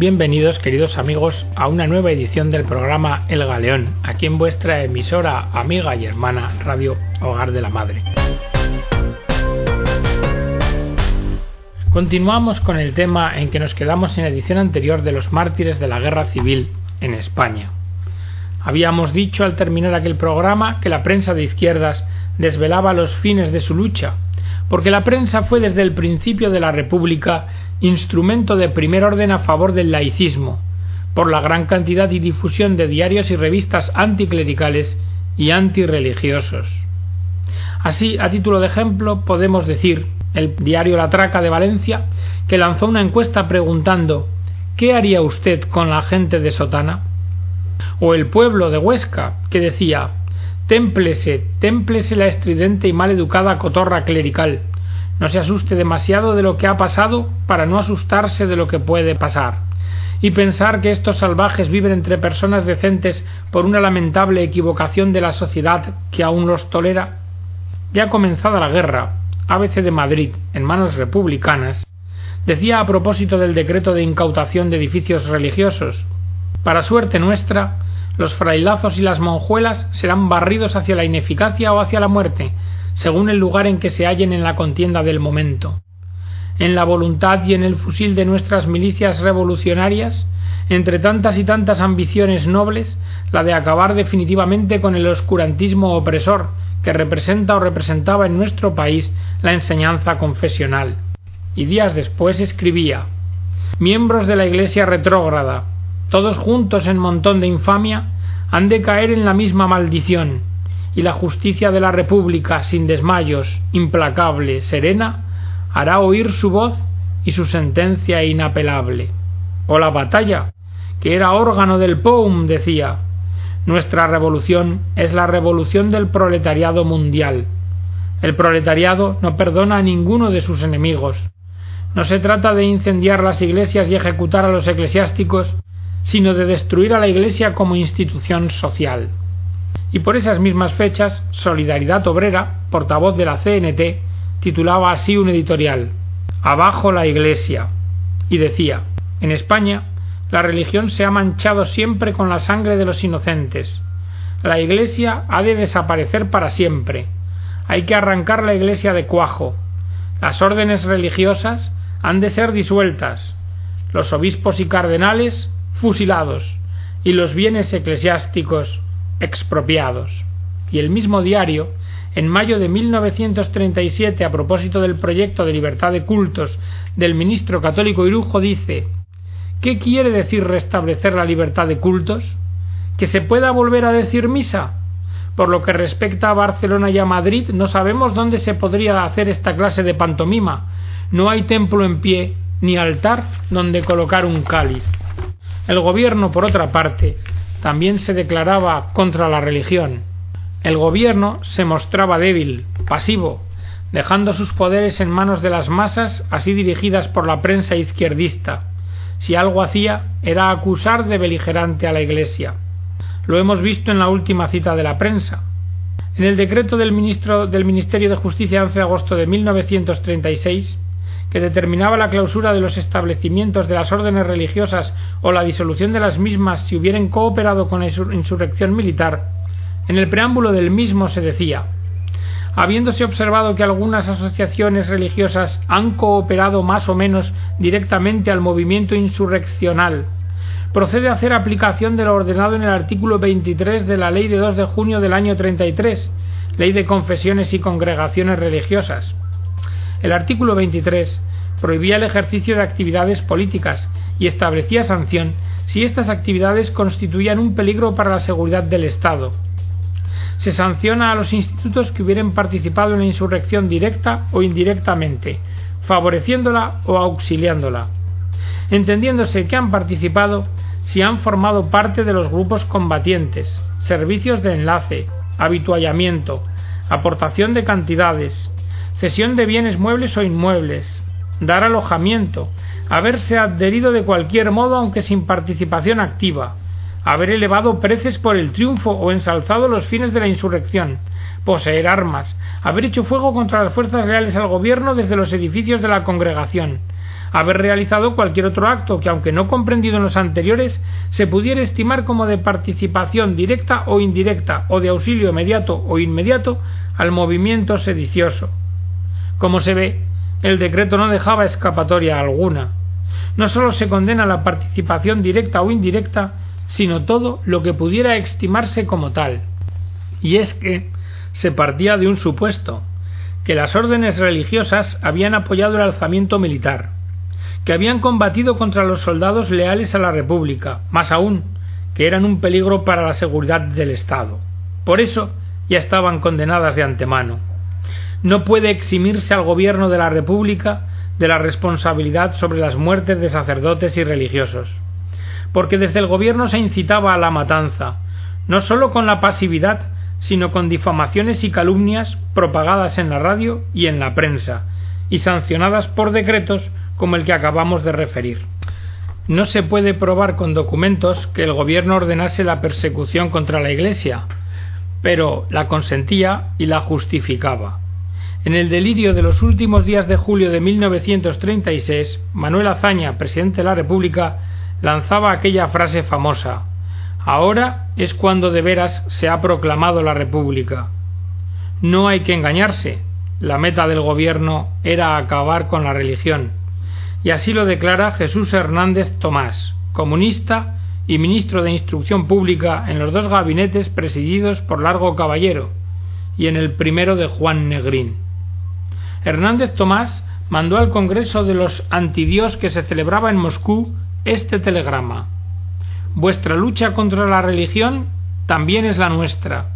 Bienvenidos queridos amigos a una nueva edición del programa El Galeón, aquí en vuestra emisora amiga y hermana Radio Hogar de la Madre. Continuamos con el tema en que nos quedamos en la edición anterior de los mártires de la guerra civil en España. Habíamos dicho al terminar aquel programa que la prensa de izquierdas desvelaba los fines de su lucha, porque la prensa fue desde el principio de la República instrumento de primer orden a favor del laicismo, por la gran cantidad y difusión de diarios y revistas anticlericales y antirreligiosos. Así, a título de ejemplo, podemos decir el diario La Traca de Valencia, que lanzó una encuesta preguntando ¿Qué haría usted con la gente de Sotana? O el pueblo de Huesca, que decía Témplese, témplese la estridente y mal educada cotorra clerical. No se asuste demasiado de lo que ha pasado para no asustarse de lo que puede pasar. Y pensar que estos salvajes viven entre personas decentes por una lamentable equivocación de la sociedad que aún los tolera. Ya comenzada la guerra, ABC de Madrid, en manos republicanas, decía a propósito del decreto de incautación de edificios religiosos Para suerte nuestra, los frailazos y las monjuelas serán barridos hacia la ineficacia o hacia la muerte, según el lugar en que se hallen en la contienda del momento. En la voluntad y en el fusil de nuestras milicias revolucionarias, entre tantas y tantas ambiciones nobles, la de acabar definitivamente con el oscurantismo opresor que representa o representaba en nuestro país la enseñanza confesional. Y días después escribía Miembros de la Iglesia retrógrada, todos juntos en montón de infamia, han de caer en la misma maldición, y la justicia de la República, sin desmayos, implacable, serena, hará oír su voz y su sentencia inapelable. O la batalla, que era órgano del POUM, decía, nuestra revolución es la revolución del proletariado mundial. El proletariado no perdona a ninguno de sus enemigos. No se trata de incendiar las iglesias y ejecutar a los eclesiásticos, sino de destruir a la Iglesia como institución social. Y por esas mismas fechas, Solidaridad Obrera, portavoz de la CNT, titulaba así un editorial Abajo la Iglesia y decía En España la religión se ha manchado siempre con la sangre de los inocentes. La Iglesia ha de desaparecer para siempre. Hay que arrancar la Iglesia de cuajo. Las órdenes religiosas han de ser disueltas. Los obispos y cardenales fusilados y los bienes eclesiásticos expropiados. Y el mismo diario, en mayo de 1937, a propósito del proyecto de libertad de cultos del ministro católico Irujo, dice ¿Qué quiere decir restablecer la libertad de cultos? ¿Que se pueda volver a decir misa? Por lo que respecta a Barcelona y a Madrid, no sabemos dónde se podría hacer esta clase de pantomima. No hay templo en pie, ni altar donde colocar un cáliz. El gobierno, por otra parte, también se declaraba contra la religión. El gobierno se mostraba débil, pasivo, dejando sus poderes en manos de las masas así dirigidas por la prensa izquierdista, si algo hacía era acusar de beligerante a la Iglesia. Lo hemos visto en la última cita de la prensa. En el decreto del, ministro, del Ministerio de Justicia 11 de agosto de 1936, que determinaba la clausura de los establecimientos de las órdenes religiosas o la disolución de las mismas si hubieran cooperado con la insurrección militar, en el preámbulo del mismo se decía habiéndose observado que algunas asociaciones religiosas han cooperado más o menos directamente al movimiento insurreccional, procede a hacer aplicación de lo ordenado en el artículo 23 de la Ley de 2 de junio del año 33, Ley de Confesiones y Congregaciones Religiosas. El artículo 23 prohibía el ejercicio de actividades políticas y establecía sanción si estas actividades constituían un peligro para la seguridad del Estado. Se sanciona a los institutos que hubieran participado en la insurrección directa o indirectamente, favoreciéndola o auxiliándola, entendiéndose que han participado si han formado parte de los grupos combatientes, servicios de enlace, habituallamiento, aportación de cantidades, cesión de bienes muebles o inmuebles, dar alojamiento, haberse adherido de cualquier modo aunque sin participación activa, haber elevado preces por el triunfo o ensalzado los fines de la insurrección, poseer armas, haber hecho fuego contra las fuerzas leales al gobierno desde los edificios de la congregación, haber realizado cualquier otro acto que, aunque no comprendido en los anteriores, se pudiera estimar como de participación directa o indirecta, o de auxilio inmediato o inmediato al movimiento sedicioso. Como se ve, el decreto no dejaba escapatoria alguna. No sólo se condena la participación directa o indirecta, sino todo lo que pudiera estimarse como tal. Y es que se partía de un supuesto, que las órdenes religiosas habían apoyado el alzamiento militar, que habían combatido contra los soldados leales a la República, más aún, que eran un peligro para la seguridad del Estado. Por eso ya estaban condenadas de antemano. No puede eximirse al gobierno de la República de la responsabilidad sobre las muertes de sacerdotes y religiosos, porque desde el gobierno se incitaba a la matanza, no sólo con la pasividad, sino con difamaciones y calumnias propagadas en la radio y en la prensa, y sancionadas por decretos como el que acabamos de referir. No se puede probar con documentos que el gobierno ordenase la persecución contra la Iglesia, pero la consentía y la justificaba. En el delirio de los últimos días de julio de 1936, Manuel Azaña, presidente de la República, lanzaba aquella frase famosa Ahora es cuando de veras se ha proclamado la República. No hay que engañarse. La meta del gobierno era acabar con la religión. Y así lo declara Jesús Hernández Tomás, comunista y ministro de Instrucción Pública en los dos gabinetes presididos por Largo Caballero y en el primero de Juan Negrín. Hernández Tomás mandó al Congreso de los Antidios que se celebraba en Moscú este telegrama Vuestra lucha contra la religión también es la nuestra.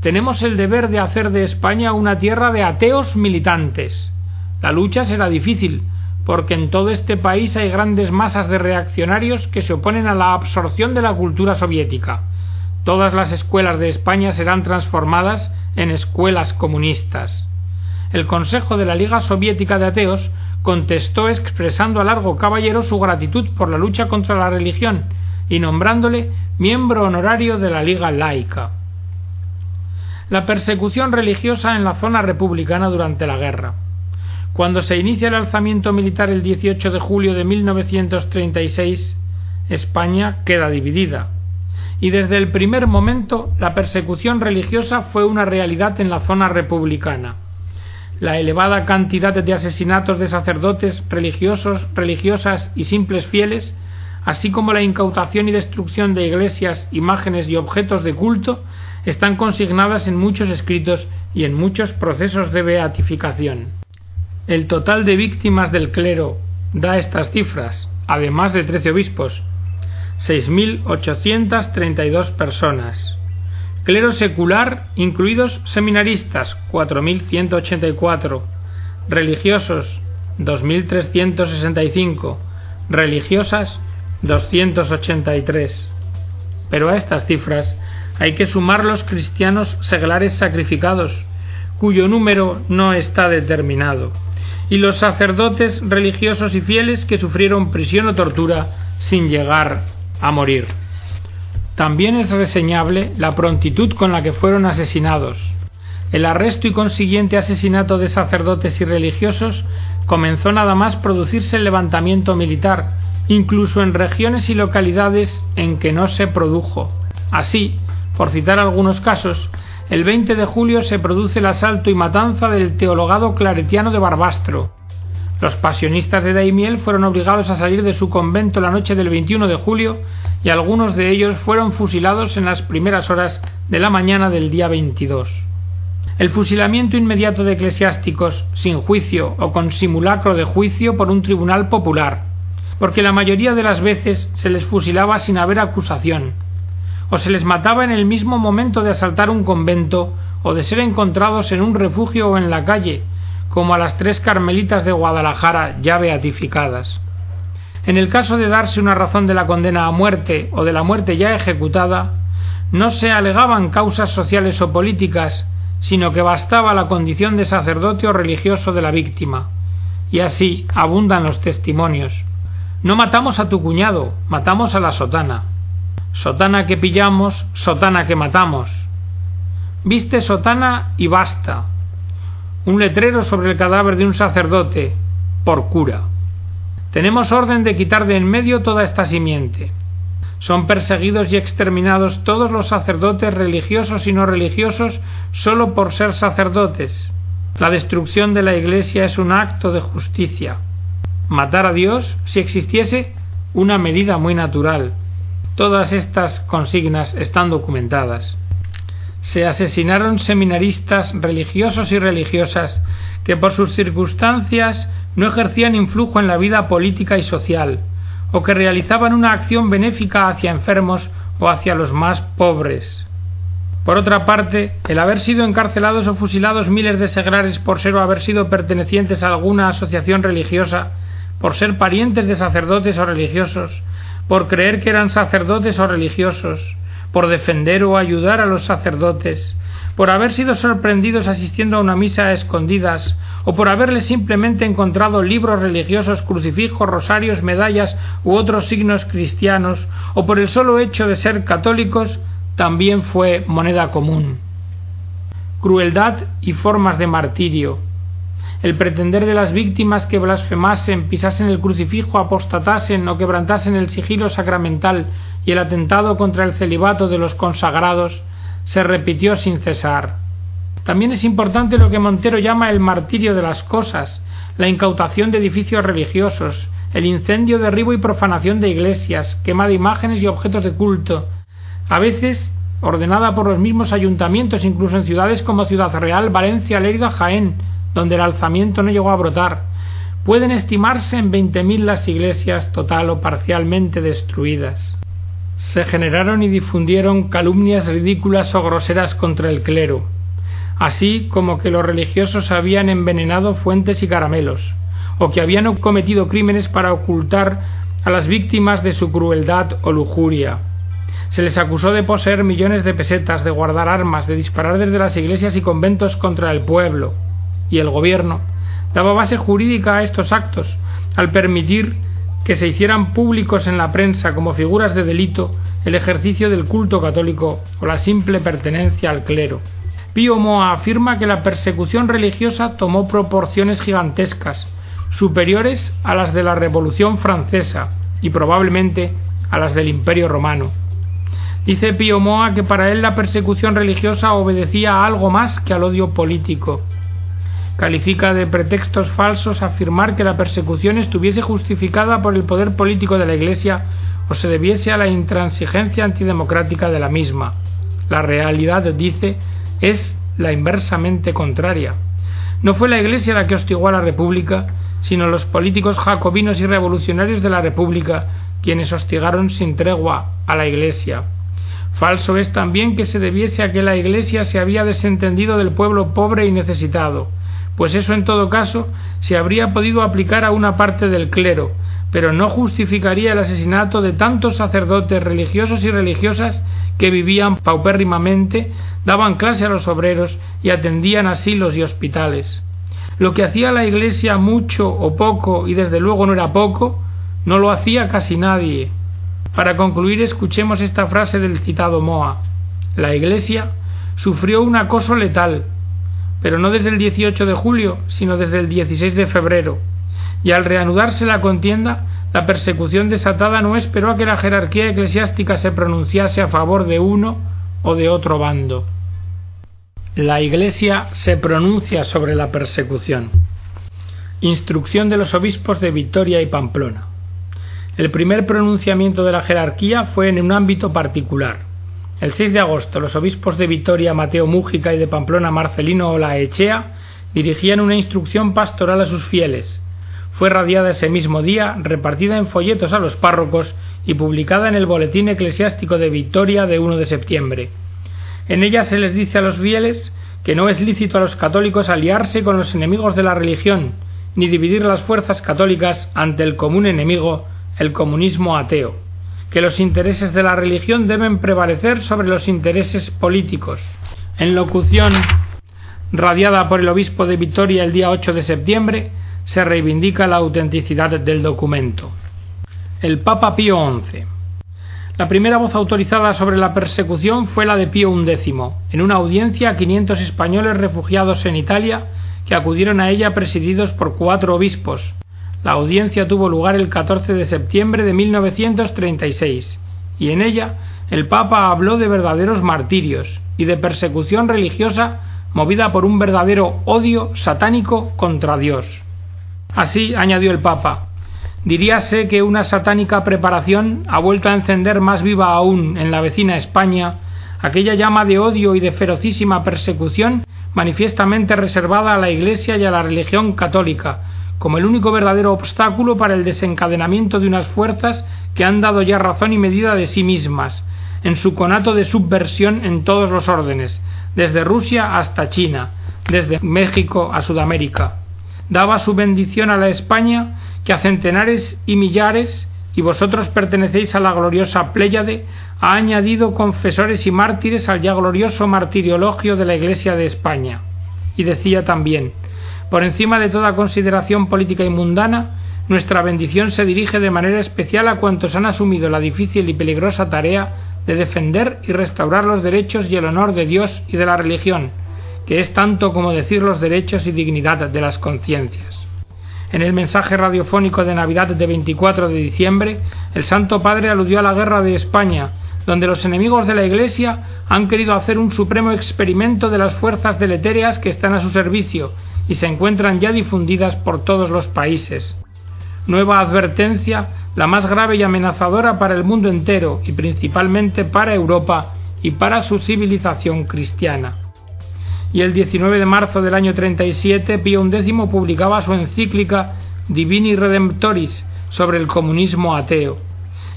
Tenemos el deber de hacer de España una tierra de ateos militantes. La lucha será difícil, porque en todo este país hay grandes masas de reaccionarios que se oponen a la absorción de la cultura soviética. Todas las escuelas de España serán transformadas en escuelas comunistas. El Consejo de la Liga Soviética de Ateos contestó expresando a largo caballero su gratitud por la lucha contra la religión y nombrándole miembro honorario de la Liga Laica. La persecución religiosa en la zona republicana durante la guerra. Cuando se inicia el alzamiento militar el 18 de julio de 1936, España queda dividida. Y desde el primer momento la persecución religiosa fue una realidad en la zona republicana. La elevada cantidad de asesinatos de sacerdotes, religiosos, religiosas y simples fieles así como la incautación y destrucción de iglesias, imágenes y objetos de culto, están consignadas en muchos escritos y en muchos procesos de beatificación. El total de víctimas del clero da estas cifras, además de trece obispos, 6.832 personas. Clero secular, incluidos seminaristas, 4.184. Religiosos, 2.365. Religiosas, 283. Pero a estas cifras hay que sumar los cristianos seglares sacrificados, cuyo número no está determinado, y los sacerdotes religiosos y fieles que sufrieron prisión o tortura sin llegar a morir. También es reseñable la prontitud con la que fueron asesinados. El arresto y consiguiente asesinato de sacerdotes y religiosos comenzó nada más producirse el levantamiento militar, incluso en regiones y localidades en que no se produjo. Así, por citar algunos casos, el 20 de julio se produce el asalto y matanza del teologado claretiano de Barbastro. Los pasionistas de Daimiel fueron obligados a salir de su convento la noche del 21 de julio y algunos de ellos fueron fusilados en las primeras horas de la mañana del día 22. El fusilamiento inmediato de eclesiásticos sin juicio o con simulacro de juicio por un tribunal popular, porque la mayoría de las veces se les fusilaba sin haber acusación, o se les mataba en el mismo momento de asaltar un convento o de ser encontrados en un refugio o en la calle, como a las tres carmelitas de Guadalajara ya beatificadas. En el caso de darse una razón de la condena a muerte o de la muerte ya ejecutada, no se alegaban causas sociales o políticas, sino que bastaba la condición de sacerdote o religioso de la víctima. Y así abundan los testimonios. No matamos a tu cuñado, matamos a la sotana. Sotana que pillamos, sotana que matamos. Viste sotana y basta. Un letrero sobre el cadáver de un sacerdote, por cura. Tenemos orden de quitar de en medio toda esta simiente. Son perseguidos y exterminados todos los sacerdotes religiosos y no religiosos sólo por ser sacerdotes. La destrucción de la Iglesia es un acto de justicia. Matar a Dios, si existiese, una medida muy natural. Todas estas consignas están documentadas. Se asesinaron seminaristas religiosos y religiosas que por sus circunstancias no ejercían influjo en la vida política y social, o que realizaban una acción benéfica hacia enfermos o hacia los más pobres. Por otra parte, el haber sido encarcelados o fusilados miles de seglares por ser o haber sido pertenecientes a alguna asociación religiosa, por ser parientes de sacerdotes o religiosos, por creer que eran sacerdotes o religiosos, por defender o ayudar a los sacerdotes, por haber sido sorprendidos asistiendo a una misa a escondidas, o por haberles simplemente encontrado libros religiosos, crucifijos, rosarios, medallas u otros signos cristianos, o por el solo hecho de ser católicos, también fue moneda común. Crueldad y formas de martirio, el pretender de las víctimas que blasfemasen, pisasen el crucifijo, apostatasen o quebrantasen el sigilo sacramental y el atentado contra el celibato de los consagrados se repitió sin cesar. También es importante lo que Montero llama el martirio de las cosas, la incautación de edificios religiosos, el incendio, derribo y profanación de iglesias, quema de imágenes y objetos de culto, a veces ordenada por los mismos ayuntamientos, incluso en ciudades como Ciudad Real, Valencia, Lérida, Jaén, donde el alzamiento no llegó a brotar. Pueden estimarse en veinte mil las iglesias total o parcialmente destruidas. Se generaron y difundieron calumnias ridículas o groseras contra el clero, así como que los religiosos habían envenenado fuentes y caramelos, o que habían cometido crímenes para ocultar a las víctimas de su crueldad o lujuria. Se les acusó de poseer millones de pesetas, de guardar armas, de disparar desde las iglesias y conventos contra el pueblo y el gobierno daba base jurídica a estos actos al permitir que se hicieran públicos en la prensa como figuras de delito el ejercicio del culto católico o la simple pertenencia al clero. Pío Moa afirma que la persecución religiosa tomó proporciones gigantescas, superiores a las de la Revolución Francesa y probablemente a las del Imperio Romano. Dice Pío Moa que para él la persecución religiosa obedecía a algo más que al odio político califica de pretextos falsos afirmar que la persecución estuviese justificada por el poder político de la Iglesia o se debiese a la intransigencia antidemocrática de la misma. La realidad, dice, es la inversamente contraria. No fue la Iglesia la que hostigó a la República, sino los políticos jacobinos y revolucionarios de la República, quienes hostigaron sin tregua a la Iglesia. Falso es también que se debiese a que la Iglesia se había desentendido del pueblo pobre y necesitado pues eso en todo caso se habría podido aplicar a una parte del clero, pero no justificaría el asesinato de tantos sacerdotes religiosos y religiosas que vivían paupérrimamente, daban clase a los obreros y atendían asilos y hospitales. Lo que hacía la Iglesia mucho o poco, y desde luego no era poco, no lo hacía casi nadie. Para concluir, escuchemos esta frase del citado Moa. La Iglesia sufrió un acoso letal, pero no desde el 18 de julio, sino desde el 16 de febrero. Y al reanudarse la contienda, la persecución desatada no esperó a que la jerarquía eclesiástica se pronunciase a favor de uno o de otro bando. La Iglesia se pronuncia sobre la persecución. Instrucción de los obispos de Vitoria y Pamplona. El primer pronunciamiento de la jerarquía fue en un ámbito particular, el 6 de agosto, los obispos de Vitoria, Mateo Mújica, y de Pamplona, Marcelino Olaechea, dirigían una instrucción pastoral a sus fieles. Fue radiada ese mismo día, repartida en folletos a los párrocos y publicada en el Boletín Eclesiástico de Vitoria de 1 de septiembre. En ella se les dice a los fieles que no es lícito a los católicos aliarse con los enemigos de la religión, ni dividir las fuerzas católicas ante el común enemigo, el comunismo ateo que los intereses de la religión deben prevalecer sobre los intereses políticos. En locución radiada por el obispo de Vitoria el día 8 de septiembre, se reivindica la autenticidad del documento. El Papa Pío XI. La primera voz autorizada sobre la persecución fue la de Pío XI, en una audiencia a 500 españoles refugiados en Italia que acudieron a ella presididos por cuatro obispos, La audiencia tuvo lugar el 14 de septiembre de 1936 y en ella el Papa habló de verdaderos martirios y de persecución religiosa movida por un verdadero odio satánico contra Dios. Así, añadió el Papa, diríase que una satánica preparación ha vuelto a encender más viva aún en la vecina España aquella llama de odio y de ferocísima persecución manifiestamente reservada a la Iglesia y a la religión católica, como el único verdadero obstáculo para el desencadenamiento de unas fuerzas que han dado ya razón y medida de sí mismas, en su conato de subversión en todos los órdenes, desde Rusia hasta China, desde México a Sudamérica. Daba su bendición a la España que a centenares y millares, y vosotros pertenecéis a la gloriosa Pléyade, ha añadido confesores y mártires al ya glorioso martiriologio de la Iglesia de España. Y decía también, por encima de toda consideración política y mundana, nuestra bendición se dirige de manera especial a cuantos han asumido la difícil y peligrosa tarea de defender y restaurar los derechos y el honor de Dios y de la religión, que es tanto como decir los derechos y dignidad de las conciencias. En el mensaje radiofónico de Navidad de 24 de diciembre, el Santo Padre aludió a la guerra de España, donde los enemigos de la Iglesia han querido hacer un supremo experimento de las fuerzas deletéreas que están a su servicio y se encuentran ya difundidas por todos los países. Nueva advertencia, la más grave y amenazadora para el mundo entero y principalmente para Europa y para su civilización cristiana. Y el 19 de marzo del año 37, Pío XI publicaba su encíclica Divini Redemptoris sobre el comunismo ateo.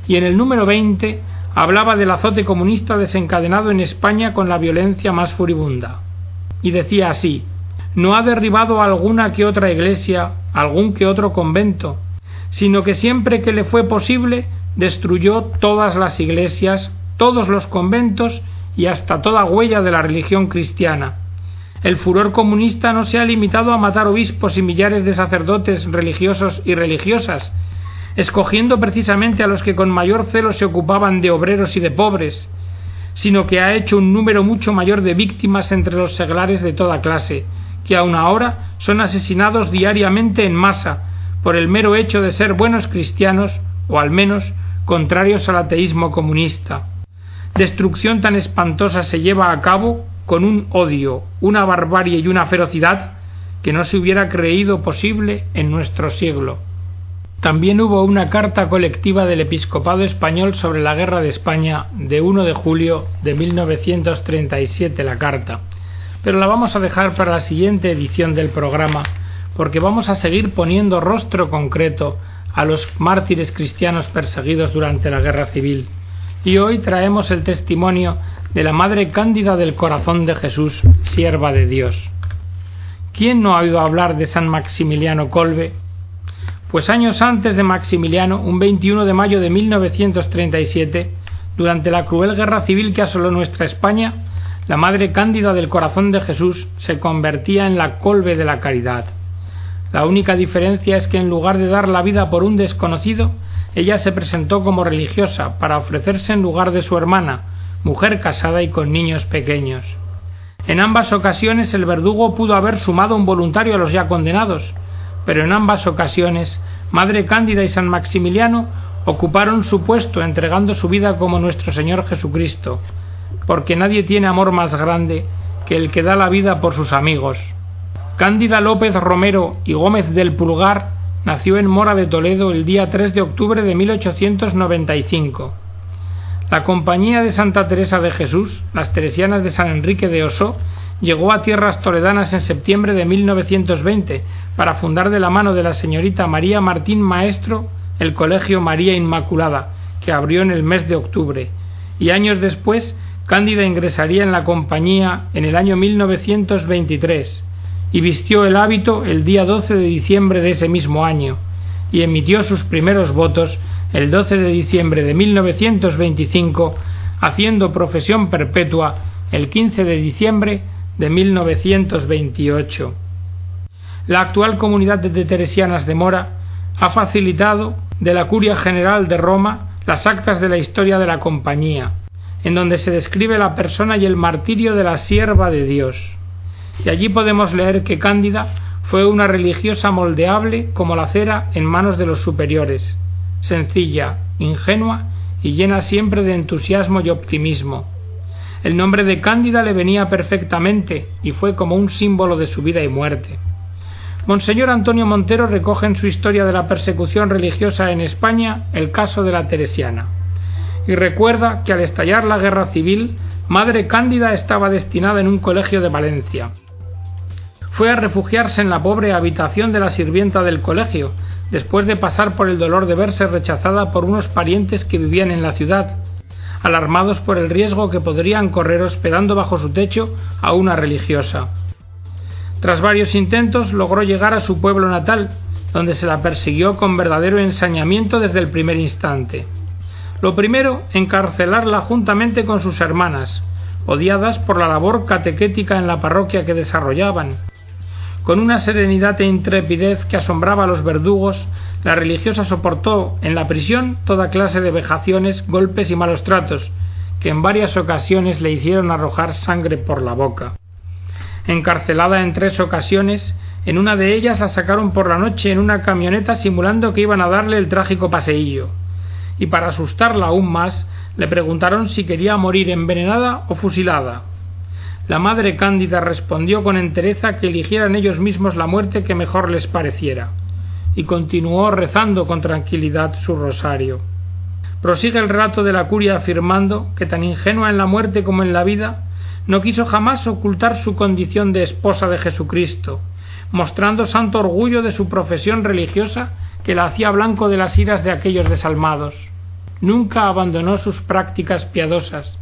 Y en el número 20 hablaba del azote comunista desencadenado en España con la violencia más furibunda. Y decía así, no ha derribado alguna que otra iglesia, algún que otro convento, sino que siempre que le fue posible destruyó todas las iglesias, todos los conventos y hasta toda huella de la religión cristiana. El furor comunista no se ha limitado a matar obispos y millares de sacerdotes religiosos y religiosas, escogiendo precisamente a los que con mayor celo se ocupaban de obreros y de pobres, sino que ha hecho un número mucho mayor de víctimas entre los seglares de toda clase, que aun ahora son asesinados diariamente en masa por el mero hecho de ser buenos cristianos o al menos contrarios al ateísmo comunista. Destrucción tan espantosa se lleva a cabo con un odio, una barbarie y una ferocidad que no se hubiera creído posible en nuestro siglo. También hubo una carta colectiva del episcopado español sobre la guerra de España de 1 de julio de 1937 la carta, pero la vamos a dejar para la siguiente edición del programa, porque vamos a seguir poniendo rostro concreto a los mártires cristianos perseguidos durante la guerra civil. Y hoy traemos el testimonio de la Madre Cándida del Corazón de Jesús, sierva de Dios. ¿Quién no ha oído hablar de San Maximiliano Colbe? Pues años antes de Maximiliano, un 21 de mayo de 1937, durante la cruel guerra civil que asoló nuestra España, la Madre Cándida del Corazón de Jesús se convertía en la colve de la caridad. La única diferencia es que en lugar de dar la vida por un desconocido, ella se presentó como religiosa para ofrecerse en lugar de su hermana, mujer casada y con niños pequeños. En ambas ocasiones el verdugo pudo haber sumado un voluntario a los ya condenados, pero en ambas ocasiones Madre Cándida y San Maximiliano ocuparon su puesto entregando su vida como nuestro Señor Jesucristo, porque nadie tiene amor más grande que el que da la vida por sus amigos. Cándida López Romero y Gómez del Pulgar nació en Mora de Toledo el día 3 de octubre de 1895. La Compañía de Santa Teresa de Jesús, las Teresianas de San Enrique de Oso, llegó a tierras toledanas en septiembre de 1920 para fundar de la mano de la señorita María Martín Maestro el Colegio María Inmaculada, que abrió en el mes de octubre, y años después Cándida ingresaría en la compañía en el año 1923 y vistió el hábito el día 12 de diciembre de ese mismo año y emitió sus primeros votos el 12 de diciembre de 1925 haciendo profesión perpetua el 15 de diciembre de 1928. La actual comunidad de Teresianas de Mora ha facilitado de la Curia General de Roma las actas de la historia de la compañía, en donde se describe la persona y el martirio de la sierva de Dios. Y allí podemos leer que Cándida Fue una religiosa moldeable como la cera en manos de los superiores, sencilla, ingenua y llena siempre de entusiasmo y optimismo. El nombre de Cándida le venía perfectamente y fue como un símbolo de su vida y muerte. Monseñor Antonio Montero recoge en su historia de la persecución religiosa en España el caso de la Teresiana y recuerda que al estallar la guerra civil, Madre Cándida estaba destinada en un colegio de Valencia. Fue a refugiarse en la pobre habitación de la sirvienta del colegio, después de pasar por el dolor de verse rechazada por unos parientes que vivían en la ciudad, alarmados por el riesgo que podrían correr hospedando bajo su techo a una religiosa. Tras varios intentos logró llegar a su pueblo natal, donde se la persiguió con verdadero ensañamiento desde el primer instante. Lo primero, encarcelarla juntamente con sus hermanas, odiadas por la labor catequética en la parroquia que desarrollaban. Con una serenidad e intrepidez que asombraba a los verdugos, la religiosa soportó en la prisión toda clase de vejaciones, golpes y malos tratos, que en varias ocasiones le hicieron arrojar sangre por la boca. Encarcelada en tres ocasiones, en una de ellas la sacaron por la noche en una camioneta simulando que iban a darle el trágico paseillo. Y para asustarla aún más, le preguntaron si quería morir envenenada o fusilada. La madre cándida respondió con entereza que eligieran ellos mismos la muerte que mejor les pareciera, y continuó rezando con tranquilidad su rosario. Prosigue el relato de la curia afirmando que tan ingenua en la muerte como en la vida, no quiso jamás ocultar su condición de esposa de Jesucristo, mostrando santo orgullo de su profesión religiosa que la hacía blanco de las iras de aquellos desalmados. Nunca abandonó sus prácticas piadosas,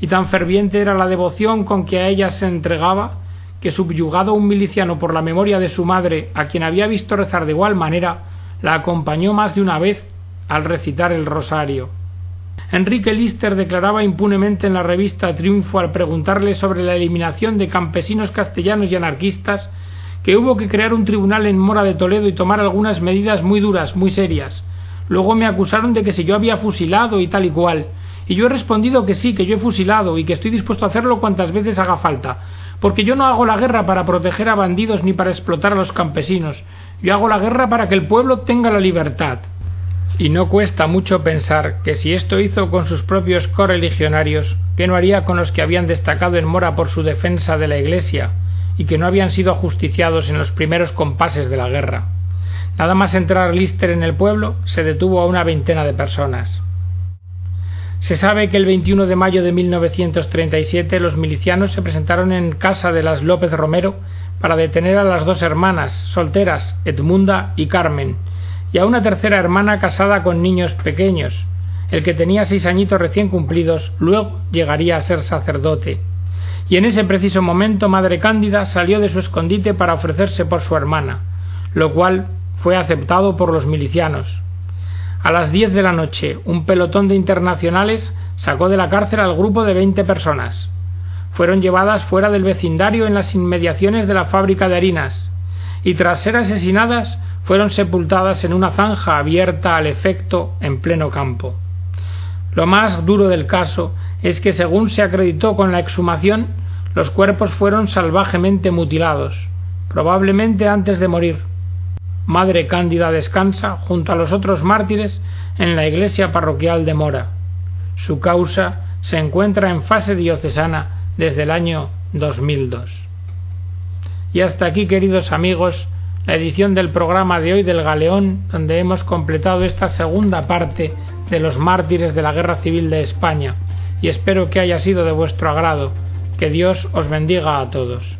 y tan ferviente era la devoción con que a ellas se entregaba, que subyugado un miliciano por la memoria de su madre, a quien había visto rezar de igual manera, la acompañó más de una vez al recitar el rosario. Enrique Lister declaraba impunemente en la revista Triunfo al preguntarle sobre la eliminación de campesinos castellanos y anarquistas que hubo que crear un tribunal en Mora de Toledo y tomar algunas medidas muy duras, muy serias. Luego me acusaron de que si yo había fusilado y tal y cual. Y yo he respondido que sí, que yo he fusilado y que estoy dispuesto a hacerlo cuantas veces haga falta. Porque yo no hago la guerra para proteger a bandidos ni para explotar a los campesinos. Yo hago la guerra para que el pueblo tenga la libertad. Y no cuesta mucho pensar que si esto hizo con sus propios correligionarios, ¿qué no haría con los que habían destacado en Mora por su defensa de la Iglesia y que no habían sido ajusticiados en los primeros compases de la guerra? Nada más entrar Lister en el pueblo, se detuvo a una veintena de personas. Se sabe que el 21 de mayo de 1937 los milicianos se presentaron en casa de las López Romero para detener a las dos hermanas solteras, Edmunda y Carmen, y a una tercera hermana casada con niños pequeños. El que tenía seis añitos recién cumplidos luego llegaría a ser sacerdote. Y en ese preciso momento Madre Cándida salió de su escondite para ofrecerse por su hermana, lo cual fue aceptado por los milicianos. A las diez de la noche, un pelotón de internacionales sacó de la cárcel al grupo de veinte personas. Fueron llevadas fuera del vecindario en las inmediaciones de la fábrica de harinas, y tras ser asesinadas fueron sepultadas en una zanja abierta al efecto en pleno campo. Lo más duro del caso es que, según se acreditó con la exhumación, los cuerpos fueron salvajemente mutilados, probablemente antes de morir. Madre Cándida descansa junto a los otros mártires en la iglesia parroquial de Mora. Su causa se encuentra en fase diocesana desde el año 2002. Y hasta aquí, queridos amigos, la edición del programa de hoy del Galeón, donde hemos completado esta segunda parte de los mártires de la Guerra Civil de España, y espero que haya sido de vuestro agrado. Que Dios os bendiga a todos.